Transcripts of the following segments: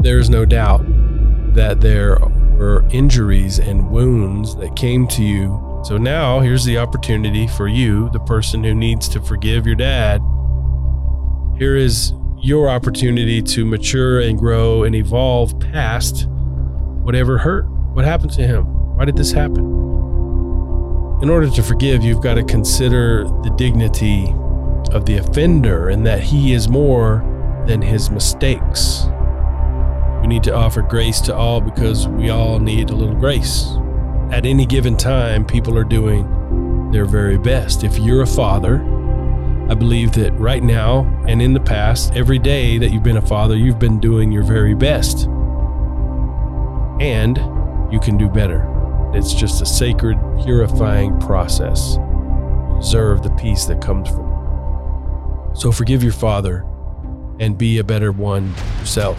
There's no doubt that there were injuries and wounds that came to you. So now here's the opportunity for you, the person who needs to forgive your dad. Here is your opportunity to mature and grow and evolve past whatever hurt. What happened to him? Why did this happen? In order to forgive, you've got to consider the dignity of the offender and that he is more than his mistakes. We need to offer grace to all because we all need a little grace. At any given time, people are doing their very best. If you're a father, I believe that right now and in the past, every day that you've been a father, you've been doing your very best. And you can do better. It's just a sacred, purifying process. You deserve the peace that comes from it. So forgive your father and be a better one yourself.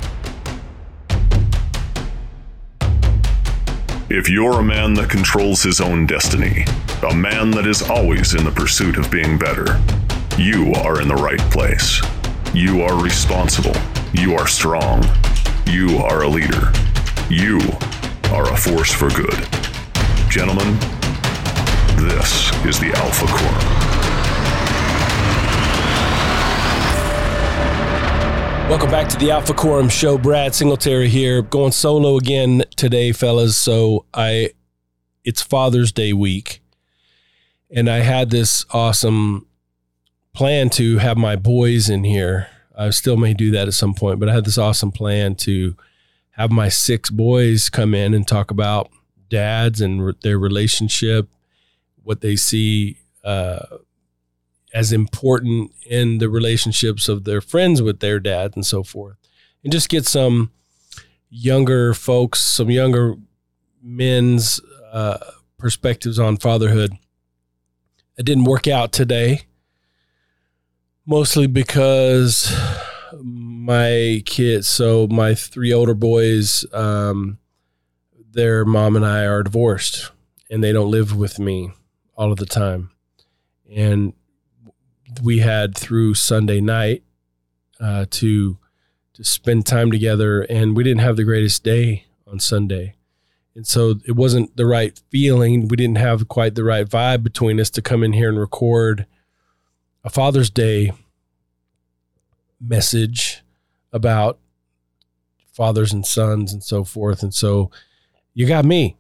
If you're a man that controls his own destiny, a man that is always in the pursuit of being better, you are in the right place. You are responsible. You are strong. You are a leader. You are a force for good. Gentlemen, this is the Alpha Quorum. Welcome back to the Alpha Quorum Show. Brad Singletary here, going solo again today, fellas. So I, it's Father's Day week, and I had this awesome plan to have my boys in here. I still may do that at some point, but I had this awesome plan to have my six boys come in and talk about dads and re- their relationship, what they see uh, as important in the relationships of their friends with their dad and so forth, and just get some younger folks, some younger men's uh, perspectives on fatherhood. It didn't work out today, mostly because my kids, so my three older boys, um, their mom and I are divorced and they don't live with me all of the time. And we had through Sunday night uh, to to spend time together, and we didn't have the greatest day on Sunday, and so it wasn't the right feeling. We didn't have quite the right vibe between us to come in here and record a Father's Day message about fathers and sons and so forth, and so you got me.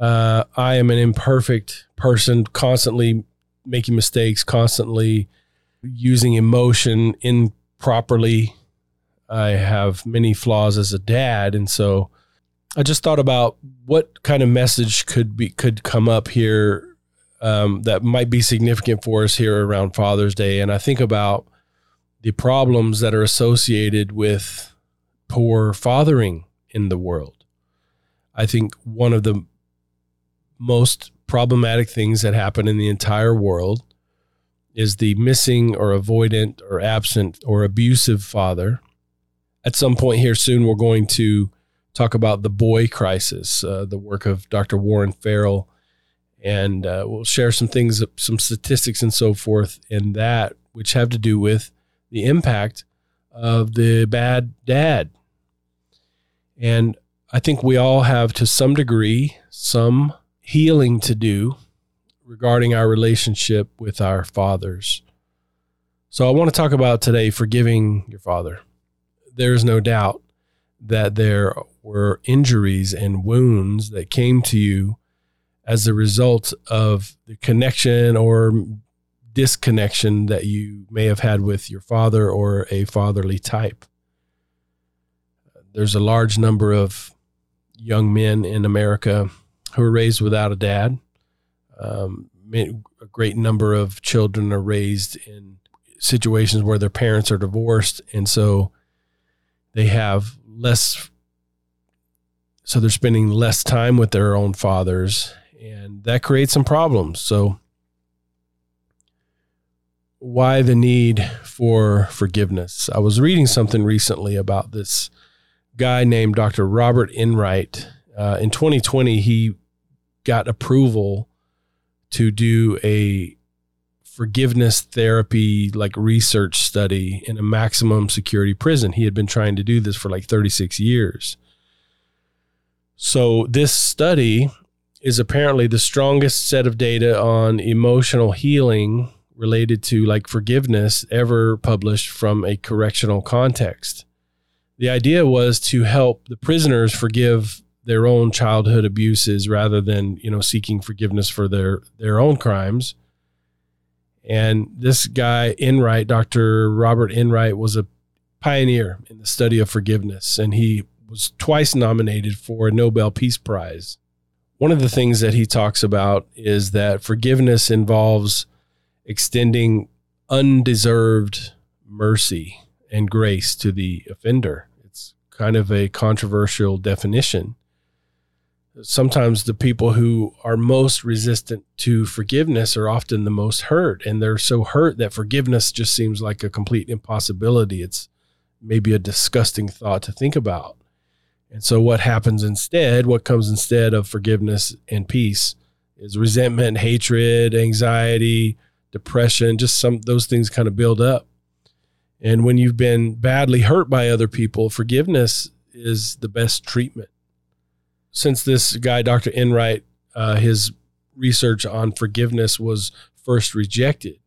Uh, I am an imperfect person, constantly making mistakes, constantly using emotion improperly. I have many flaws as a dad, and so I just thought about what kind of message could be could come up here um, that might be significant for us here around Father's Day, and I think about the problems that are associated with poor fathering in the world. I think one of the most problematic things that happen in the entire world is the missing or avoidant or absent or abusive father. At some point here soon, we're going to talk about the boy crisis, uh, the work of Dr. Warren Farrell, and uh, we'll share some things, some statistics, and so forth in that, which have to do with the impact of the bad dad. And I think we all have, to some degree, some healing to do regarding our relationship with our fathers. So I want to talk about today forgiving your father. There's no doubt that there were injuries and wounds that came to you as a result of the connection or disconnection that you may have had with your father or a fatherly type. There's a large number of young men in America who are raised without a dad. Um, a great number of children are raised in situations where their parents are divorced, and so they have less. So they're spending less time with their own fathers, and that creates some problems. So, why the need for forgiveness? I was reading something recently about this guy named Dr. Robert Enright. Uh, in 2020, he got approval to do a forgiveness therapy like research study in a maximum security prison. He had been trying to do this for like 36 years. So this study is apparently the strongest set of data on emotional healing related to like forgiveness ever published from a correctional context. The idea was to help the prisoners forgive their own childhood abuses rather than, you know, seeking forgiveness for their their own crimes. And this guy Enright, Dr. Robert Enright was a pioneer in the study of forgiveness and he was twice nominated for a Nobel Peace Prize. One of the things that he talks about is that forgiveness involves extending undeserved mercy and grace to the offender. It's kind of a controversial definition. Sometimes the people who are most resistant to forgiveness are often the most hurt, and they're so hurt that forgiveness just seems like a complete impossibility. It's maybe a disgusting thought to think about. And so, what happens instead, what comes instead of forgiveness and peace, is resentment, hatred, anxiety, depression, just some those things kind of build up. And when you've been badly hurt by other people, forgiveness is the best treatment. Since this guy, Dr. Enright, uh, his research on forgiveness was first rejected,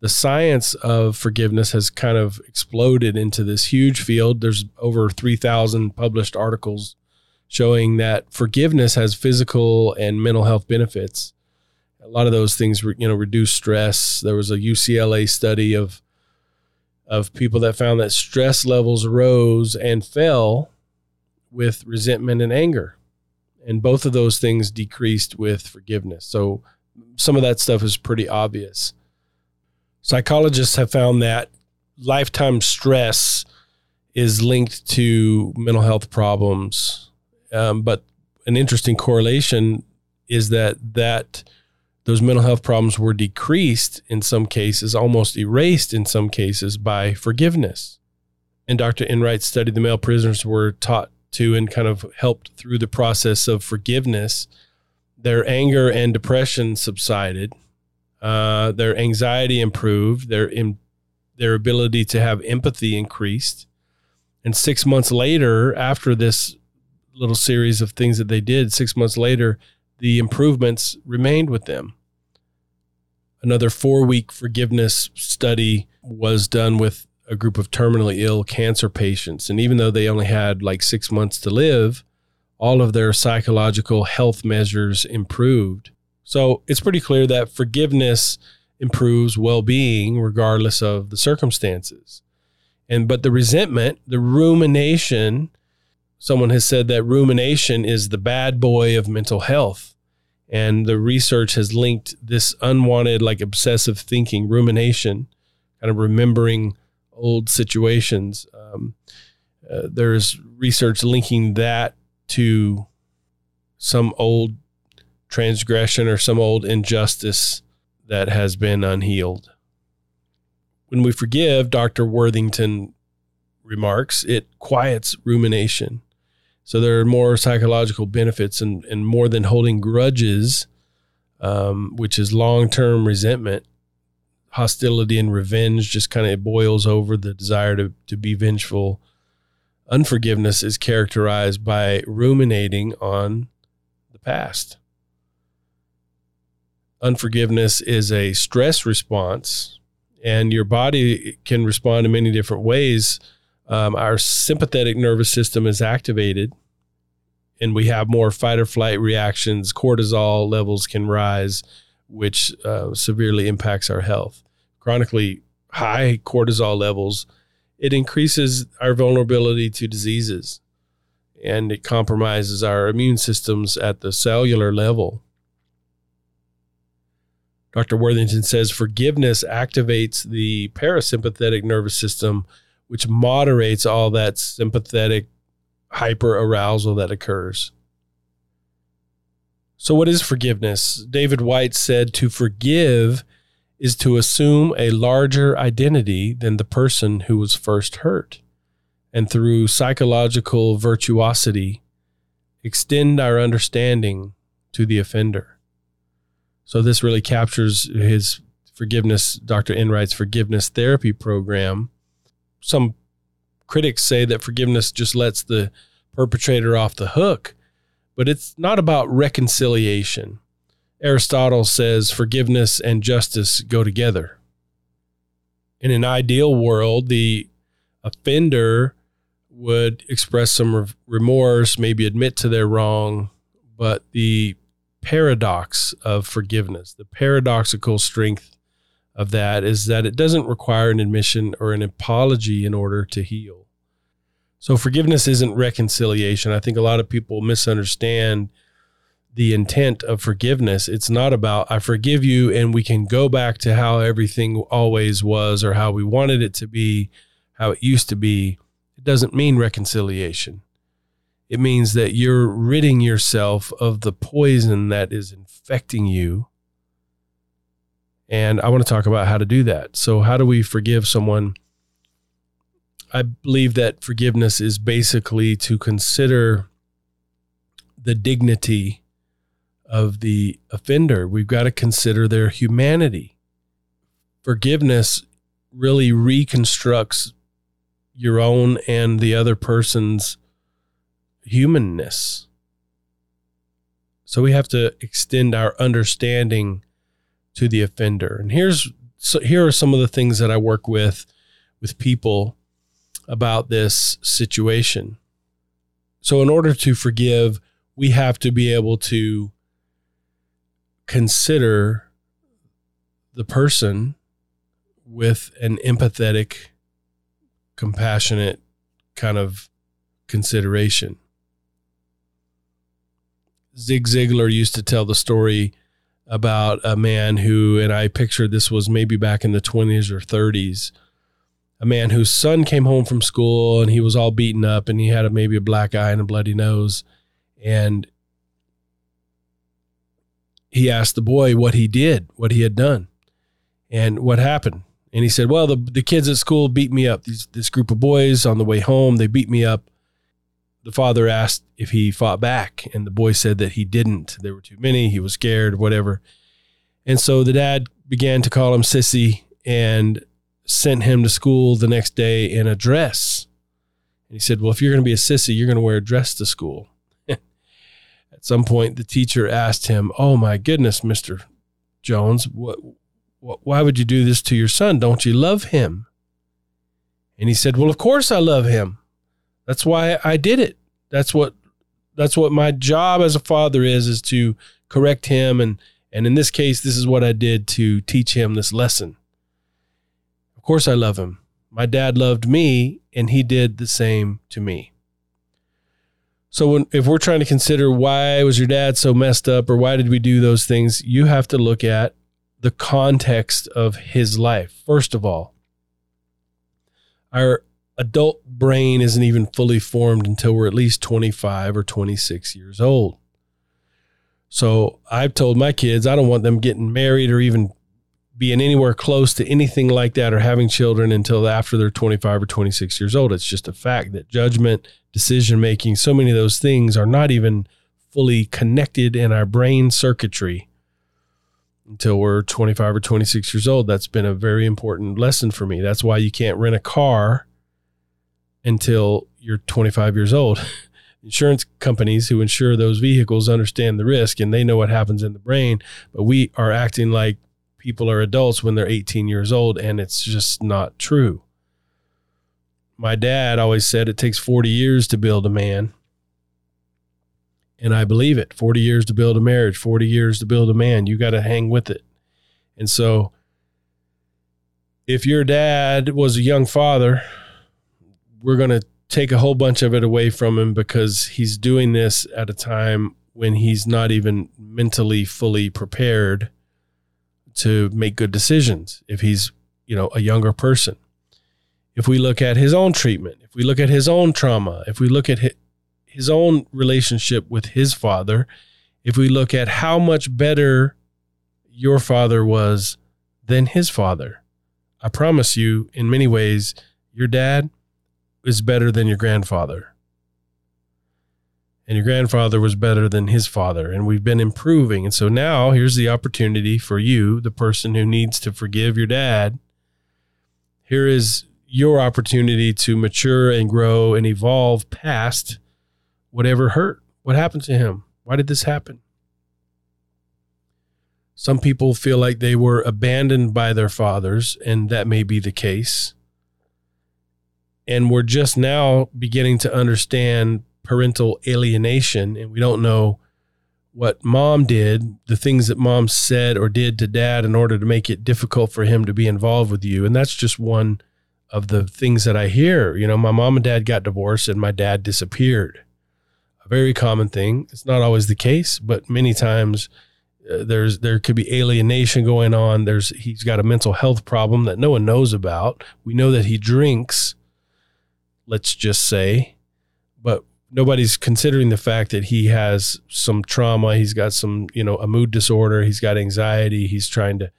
the science of forgiveness has kind of exploded into this huge field. There's over 3,000 published articles showing that forgiveness has physical and mental health benefits a lot of those things, you know, reduce stress. There was a UCLA study of of people that found that stress levels rose and fell with resentment and anger, and both of those things decreased with forgiveness. So some of that stuff is pretty obvious. Psychologists have found that lifetime stress is linked to mental health problems, um, but an interesting correlation is that that those mental health problems were decreased in some cases, almost erased in some cases by forgiveness. And Dr. Enright's study, the male prisoners were taught to and kind of helped through the process of forgiveness. Their anger and depression subsided. Uh, their anxiety improved. Their in, their ability to have empathy increased. And six months later, after this little series of things that they did, six months later, the improvements remained with them. Another four week forgiveness study was done with a group of terminally ill cancer patients. And even though they only had like six months to live, all of their psychological health measures improved. So it's pretty clear that forgiveness improves well being regardless of the circumstances. And but the resentment, the rumination, someone has said that rumination is the bad boy of mental health. And the research has linked this unwanted, like obsessive thinking, rumination, kind of remembering old situations. Um, uh, there's research linking that to some old transgression or some old injustice that has been unhealed. When we forgive, Dr. Worthington remarks, it quiets rumination. So there are more psychological benefits and, and more than holding grudges, um, which is long term resentment, hostility, and revenge just kind of boils over the desire to, to be vengeful. Unforgiveness is characterized by ruminating on the past. Unforgiveness is a stress response, and your body can respond in many different ways um, our sympathetic nervous system is activated and we have more fight or flight reactions. Cortisol levels can rise, which uh, severely impacts our health. Chronically high cortisol levels, it increases our vulnerability to diseases and it compromises our immune systems at the cellular level. Dr. Worthington says forgiveness activates the parasympathetic nervous system which moderates all that sympathetic hyper arousal that occurs. So, what is forgiveness? David Whyte said to forgive is to assume a larger identity than the person who was first hurt, and through psychological virtuosity, extend our understanding to the offender. So, this really captures his forgiveness, Dr. Enright's forgiveness therapy program. Some critics say that forgiveness just lets the perpetrator off the hook, but it's not about reconciliation. Aristotle says forgiveness and justice go together. In an ideal world, the offender would express some remorse, maybe admit to their wrong, but the paradox of forgiveness, the paradoxical strength of that is that it doesn't require an admission or an apology in order to heal. So forgiveness isn't reconciliation. I think a lot of people misunderstand the intent of forgiveness. It's not about I forgive you and we can go back to how everything always was or how we wanted it to be, how it used to be. It doesn't mean reconciliation. It means that you're ridding yourself of the poison that is infecting you. And I want to talk about how to do that. So, how do we forgive someone? I believe that forgiveness is basically to consider the dignity of the offender. We've got to consider their humanity. Forgiveness really reconstructs your own and the other person's humanness. So we have to extend our understanding to the offender. And here's so here are some of the things that I work with with people about this situation. So in order to forgive, we have to be able to consider the person with an empathetic, compassionate kind of consideration. Zig Ziglar used to tell the story about a man who, and I pictured this was maybe back in the 20s or 30s, a man whose son came home from school and he was all beaten up and he had a, maybe a black eye and a bloody nose. And he asked the boy what he did, what he had done, and what happened. And he said, Well, the, the kids at school beat me up. These, this group of boys on the way home, they beat me up the father asked if he fought back, and the boy said that he didn't. There were too many. He was scared, whatever. And so the dad began to call him sissy and sent him to school the next day in a dress. And he said, Well, if you're going to be a sissy, you're going to wear a dress to school. At some point, the teacher asked him, Oh my goodness, Mr. Jones, what, what, why would you do this to your son? Don't you love him? And he said, Well, of course I love him. That's why I did it. That's what that's what my job as a father is is to correct him and and in this case this is what I did to teach him this lesson. Of course I love him. My dad loved me and he did the same to me. So when, if we're trying to consider why was your dad so messed up or why did we do those things, you have to look at the context of his life. First of all, our adult brain isn't even fully formed until we're at least 25 or 26 years old. So I've told my kids I don't want them getting married or even being anywhere close to anything like that or having children until after they're 25 or 26 years old. It's just a fact that judgment, decision making, so many of those things are not even fully connected in our brain circuitry until we're 25 or 26 years old. That's been a very important lesson for me. That's why you can't rent a car until you're 25 years old. Insurance companies who insure those vehicles understand the risk and they know what happens in the brain, but we are acting like people are adults when they're 18 years old, and it's just not true. My dad always said it takes 40 years to build a man. And I believe it 40 years to build a marriage, 40 years to build a man. You got to hang with it. And so, if your dad was a young father we're going to take a whole bunch of it away from him because he's doing this at a time when he's not even mentally fully prepared to make good decisions if he's you know a younger person if we look at his own treatment if we look at his own trauma if we look at his own relationship with his father if we look at how much better your father was than his father i promise you in many ways your dad is better than your grandfather. And your grandfather was better than his father and we've been improving. And so now here's the opportunity for you the person who needs to forgive your dad. Here is your opportunity to mature and grow and evolve past whatever hurt. What happened to him? Why did this happen? Some people feel like they were abandoned by their fathers and that may be the case. And we're just now beginning to understand parental alienation and we don't know what mom did, the things that mom said or did to dad in order to make it difficult for him to be involved with you. And that's just one of the things that I hear. You know, my mom and dad got divorced and my dad disappeared. A very common thing. It's not always the case, but many times uh, there's there could be alienation going on. There's he's got a mental health problem that no one knows about. We know that he drinks. Let's just say, but nobody's considering the fact that he has some trauma. He's got some, you know, a mood disorder. He's got anxiety. He's trying to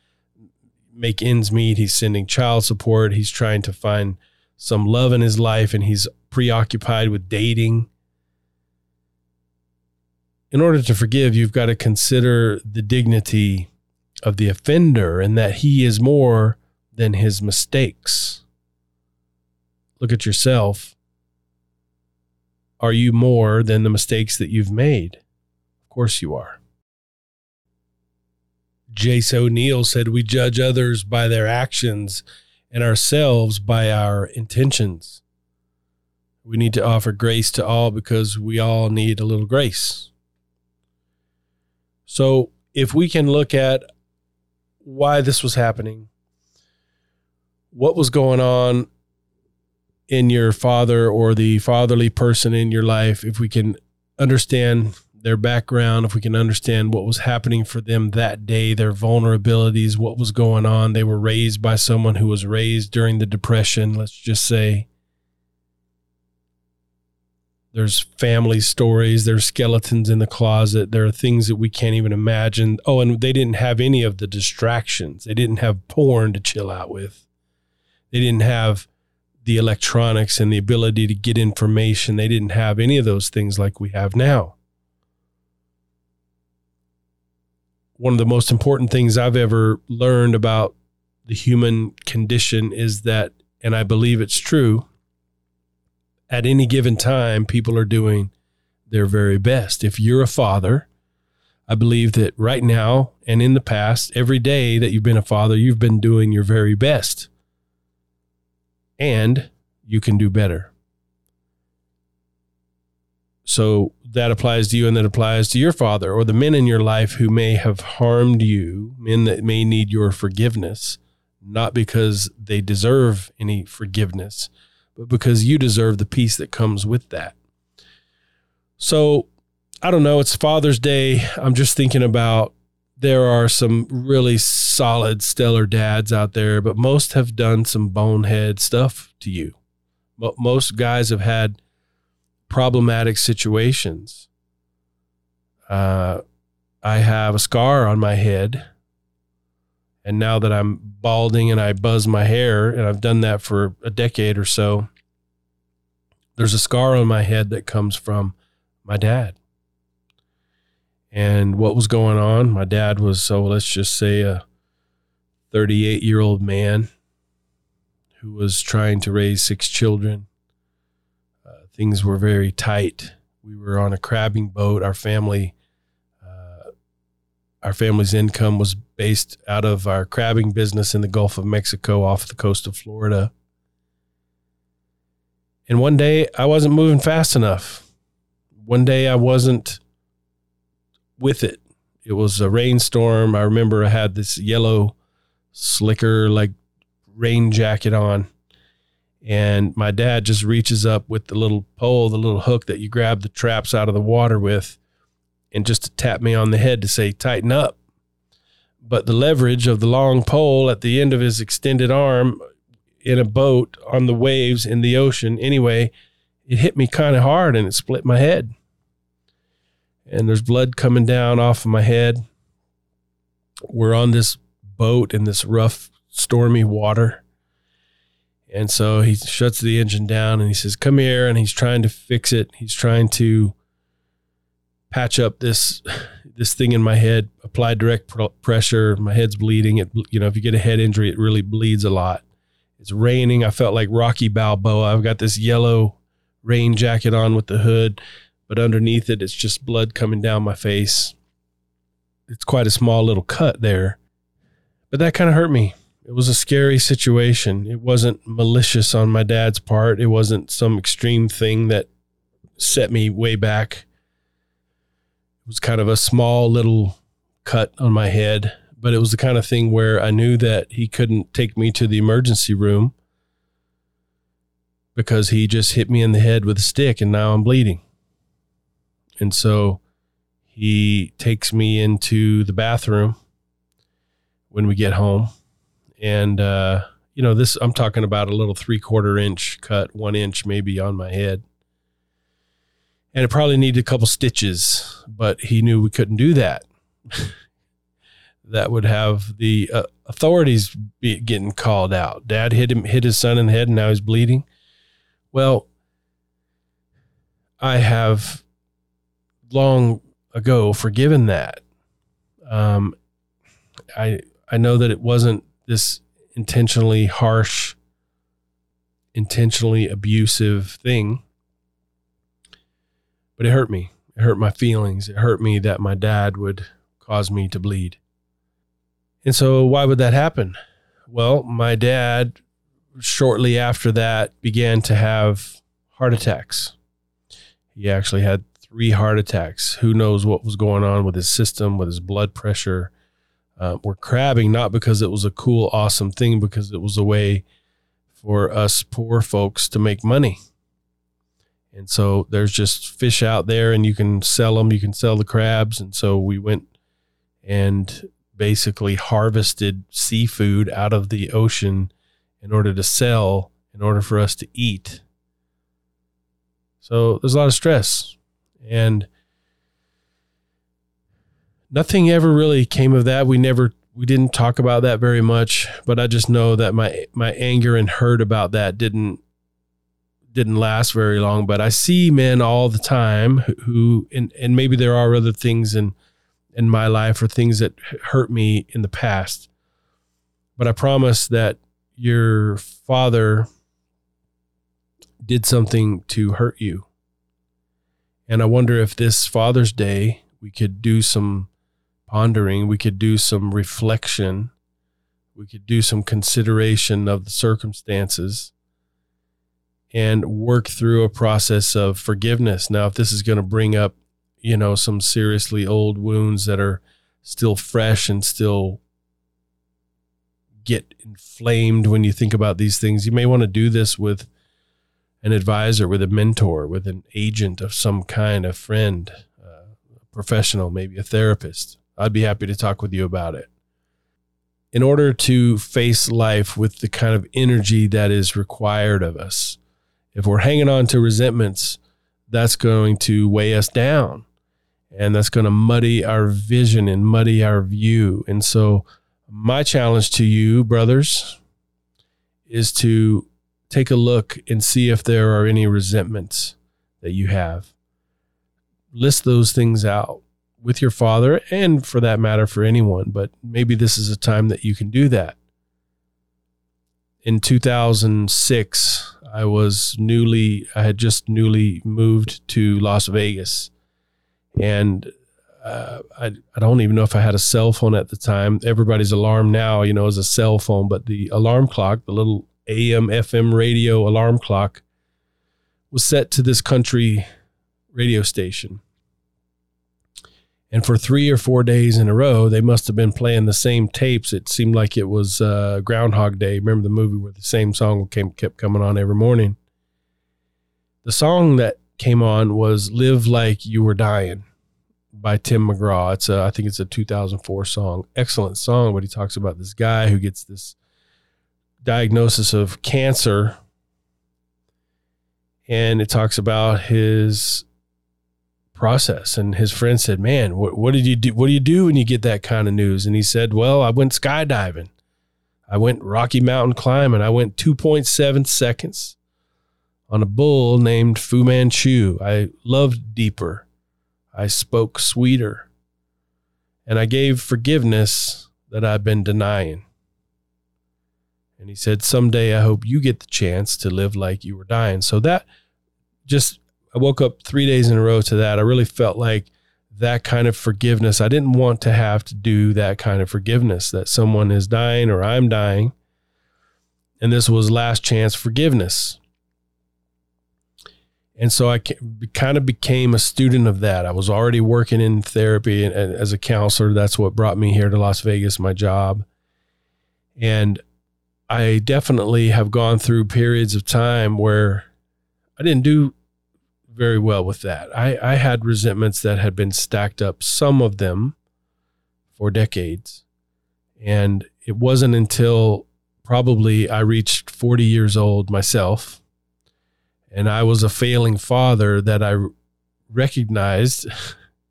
make ends meet. He's sending child support. He's trying to find some love in his life and he's preoccupied with dating. In order to forgive, you've got to consider the dignity of the offender and that he is more than his mistakes. Look at yourself are you more than the mistakes that you've made? Of course you are. Jace O'Neill said, We judge others by their actions and ourselves by our intentions. We need to offer grace to all because we all need a little grace. So, if we can look at why this was happening, what was going on in your father or the fatherly person in your life, if we can understand their background, if we can understand what was happening for them that day, their vulnerabilities, what was going on. They were raised by someone who was raised during the Depression, let's just say. There's family stories, there's skeletons in the closet, there are things that we can't even imagine. Oh, and they didn't have any of the distractions. They didn't have porn to chill out with. They didn't have the electronics and the ability to get information. They didn't have any of those things like we have now. One of the most important things I've ever learned about the human condition is that, and I believe it's true, at any given time, people are doing their very best. If you're a father, I believe that right now and in the past, every day that you've been a father, you've been doing your very best and you can do better. So that applies to you and that applies to your father or the men in your life who may have harmed you, men that may need your forgiveness, not because they deserve any forgiveness, but because you deserve the peace that comes with that. So I don't know, it's Father's Day. I'm just thinking about there are some really solid, stellar dads out there, but most have done some bonehead stuff to you. Most guys have had problematic situations. Uh, I have a scar on my head. And now that I'm balding and I buzz my hair, and I've done that for a decade or so, there's a scar on my head that comes from my dad and what was going on. My dad was, so let's just say, a 38 year old man who was trying to raise six children. Uh, things were very tight. We were on a crabbing boat. Our family, uh, our family's income was based out of our crabbing business in the Gulf of Mexico off the coast of Florida. And one day I wasn't moving fast enough. One day I wasn't with it. It was a rainstorm. I remember I had this yellow slicker like rain jacket on. And my dad just reaches up with the little pole, the little hook that you grab the traps out of the water with, and just to tap me on the head to say, tighten up. But the leverage of the long pole at the end of his extended arm in a boat on the waves in the ocean, anyway, it hit me kind of hard and it split my head and there's blood coming down off of my head. We're on this boat in this rough, stormy water. And so he shuts the engine down and he says, Come here. And he's trying to fix it. He's trying to patch up this this thing in my head, apply direct pr- pressure. My head's bleeding. It, you know, if you get a head injury, it really bleeds a lot. It's raining. I felt like Rocky Balboa. I've got this yellow rain jacket on with the hood, but underneath it, it's just blood coming down my face. It's quite a small little cut there, but that kind of hurt me. It was a scary situation. It wasn't malicious on my dad's part. It wasn't some extreme thing that set me way back It was kind of a small little cut on my head, but it was the kind of thing where I knew that he couldn't take me to the emergency room because he just hit me in the head with a stick and now I'm bleeding. And so he takes me into the bathroom when we get home. And, uh, you know, this, I'm talking about a little three quarter inch cut, one inch maybe on my head and it probably needed a couple stitches, but he knew we couldn't do that. that would have the uh, authorities be getting called out. Dad hit him, hit his son in the head, and now he's bleeding. Well, I have long ago forgiven that. Um, I I know that it wasn't this intentionally harsh, intentionally abusive thing but it hurt me. It hurt my feelings. It hurt me that my dad would cause me to bleed. And so, why would that happen? Well, my dad, shortly after that, began to have heart attacks. He actually had three heart attacks. Who knows what was going on with his system, with his blood pressure. Uh, we're crabbing not because it was a cool, awesome thing, because it was a way for us poor folks to make money. And so there's just fish out there and you can sell them, you can sell the crabs. And so we went and basically harvested seafood out of the ocean in order to sell, in order for us to eat. So there's a lot of stress. And nothing ever really came of that. We never we didn't talk about that very much, but I just know that my my anger and hurt about that didn't didn't last very long, but I see men all the time who, and, and maybe there are other things in, in my life or things that hurt me in the past. But I promise that your father did something to hurt you. And I wonder if this Father's Day we could do some pondering, we could do some reflection, we could do some consideration of the circumstances and work through a process of forgiveness. Now, if this is going to bring up, you know, some seriously old wounds that are still fresh and still get inflamed when you think about these things, you may want to do this with an advisor, with a mentor, with an agent of some kind, a friend, uh, a professional, maybe a therapist. I'd be happy to talk with you about it. In order to face life with the kind of energy that is required of us, if we're hanging on to resentments, that's going to weigh us down and that's going to muddy our vision and muddy our view. And so, my challenge to you, brothers, is to take a look and see if there are any resentments that you have. List those things out with your father and for that matter for anyone, but maybe this is a time that you can do that. In 2006, I was newly, I had just newly moved to Las Vegas. And uh, I, I don't even know if I had a cell phone at the time. Everybody's alarm now, you know, is a cell phone, but the alarm clock, the little AM, FM radio alarm clock, was set to this country radio station. And for three or four days in a row, they must have been playing the same tapes. It seemed like it was uh, Groundhog Day. Remember the movie where the same song came, kept coming on every morning? The song that came on was "Live Like You Were Dying" by Tim McGraw. It's a, I think it's a 2004 song. Excellent song, but he talks about this guy who gets this diagnosis of cancer, and it talks about his process. And his friend said, "Man, what, what did you do? What do you do when you get that kind of news?" And he said, "Well, I went skydiving. I went Rocky Mountain climbing. I went 2.7 seconds on a bull named Fu Manchu. I loved deeper. I spoke sweeter. And I gave forgiveness that I've been denying. And he said, Someday I hope you get the chance to live like you were dying. So that just, I woke up three days in a row to that. I really felt like that kind of forgiveness. I didn't want to have to do that kind of forgiveness that someone is dying or I'm dying. And this was last chance forgiveness. And so I kind of became a student of that. I was already working in therapy and, as a counselor. That's what brought me here to Las Vegas, my job. And I definitely have gone through periods of time where I didn't do very well with that. I, I had resentments that had been stacked up, some of them for decades. And it wasn't until probably I reached 40 years old myself and I was a failing father that I recognized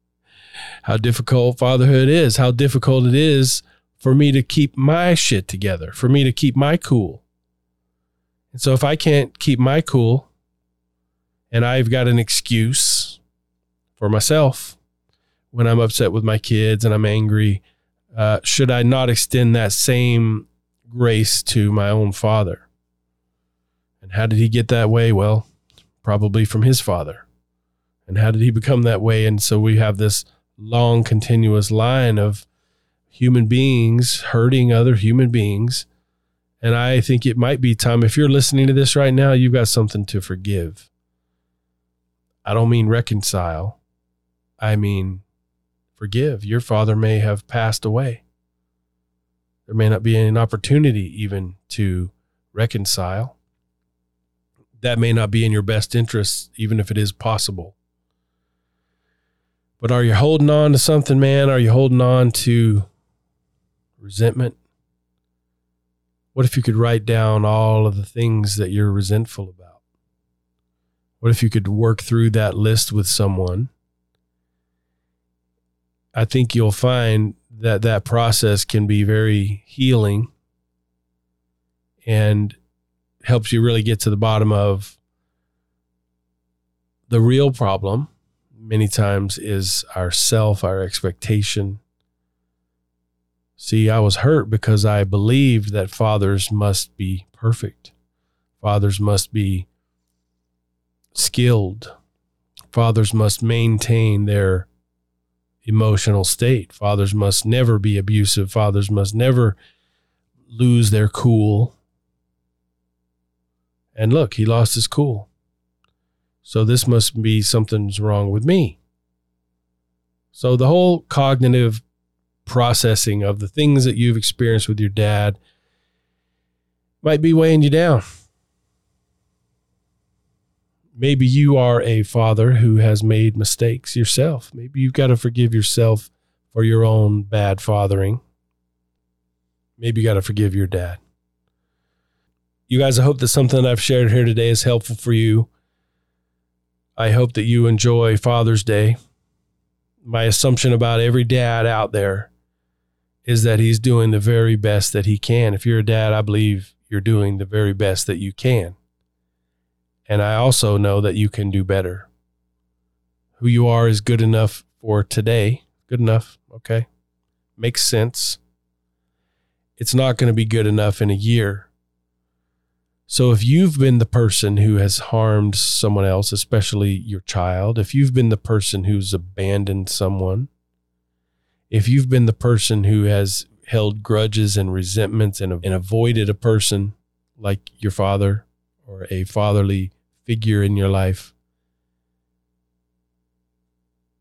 how difficult fatherhood is, how difficult it is for me to keep my shit together, for me to keep my cool. And so if I can't keep my cool and I've got an excuse for myself when I'm upset with my kids and I'm angry, uh, should I not extend that same grace to my own father? And how did he get that way? Well, probably from his father. And how did he become that way? And so we have this long, continuous line of human beings hurting other human beings. And I think it might be time, if you're listening to this right now, you've got something to forgive. I don't mean reconcile, I mean forgive. Your father may have passed away. There may not be an opportunity even to reconcile. That may not be in your best interest, even if it is possible. But are you holding on to something, man? Are you holding on to resentment? What if you could write down all of the things that you're resentful about? What if you could work through that list with someone? I think you'll find that that process can be very healing and helps you really get to the bottom of the real problem many times is our self, our expectation, See, I was hurt because I believed that fathers must be perfect. Fathers must be skilled. Fathers must maintain their emotional state. Fathers must never be abusive. Fathers must never lose their cool. And look, he lost his cool. So this must be something's wrong with me. So the whole cognitive processing of the things that you've experienced with your dad might be weighing you down. Maybe you are a father who has made mistakes yourself. Maybe you've got to forgive yourself for your own bad fathering. Maybe you got to forgive your dad. You guys, I hope that something that I've shared here today is helpful for you. I hope that you enjoy Father's Day. My assumption about every dad out there is that he's doing the very best that he can. If you're a dad, I believe you're doing the very best that you can. And I also know that you can do better. Who you are is good enough for today. Good enough. Okay. Makes sense. It's not going to be good enough in a year. So if you've been the person who has harmed someone else, especially your child, if you've been the person who's abandoned someone, if you've been the person who has held grudges and resentments and, and avoided a person like your father or a fatherly figure in your life,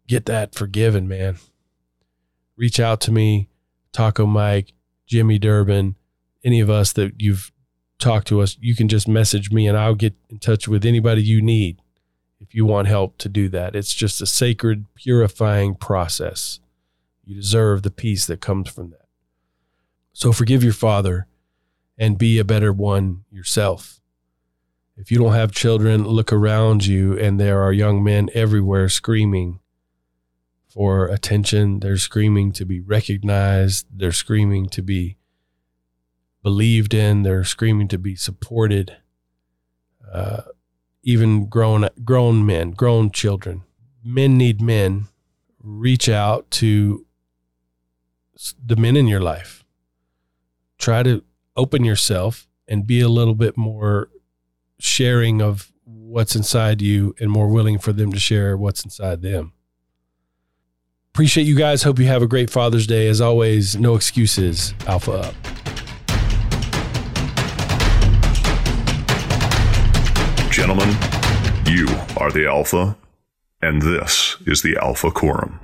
get that forgiven, man. Reach out to me, Taco Mike, Jimmy Durbin, any of us that you've talked to us. You can just message me and I'll get in touch with anybody you need if you want help to do that. It's just a sacred, purifying process. You deserve the peace that comes from that. So forgive your father and be a better one yourself. If you don't have children, look around you, and there are young men everywhere screaming for attention. They're screaming to be recognized. They're screaming to be believed in. They're screaming to be supported. Uh, even grown grown men, grown children. Men need men reach out to the men in your life. Try to open yourself and be a little bit more sharing of what's inside you and more willing for them to share what's inside them. Appreciate you guys. Hope you have a great Father's Day. As always, no excuses. Alpha up. Gentlemen, you are the Alpha, and this is the Alpha Quorum.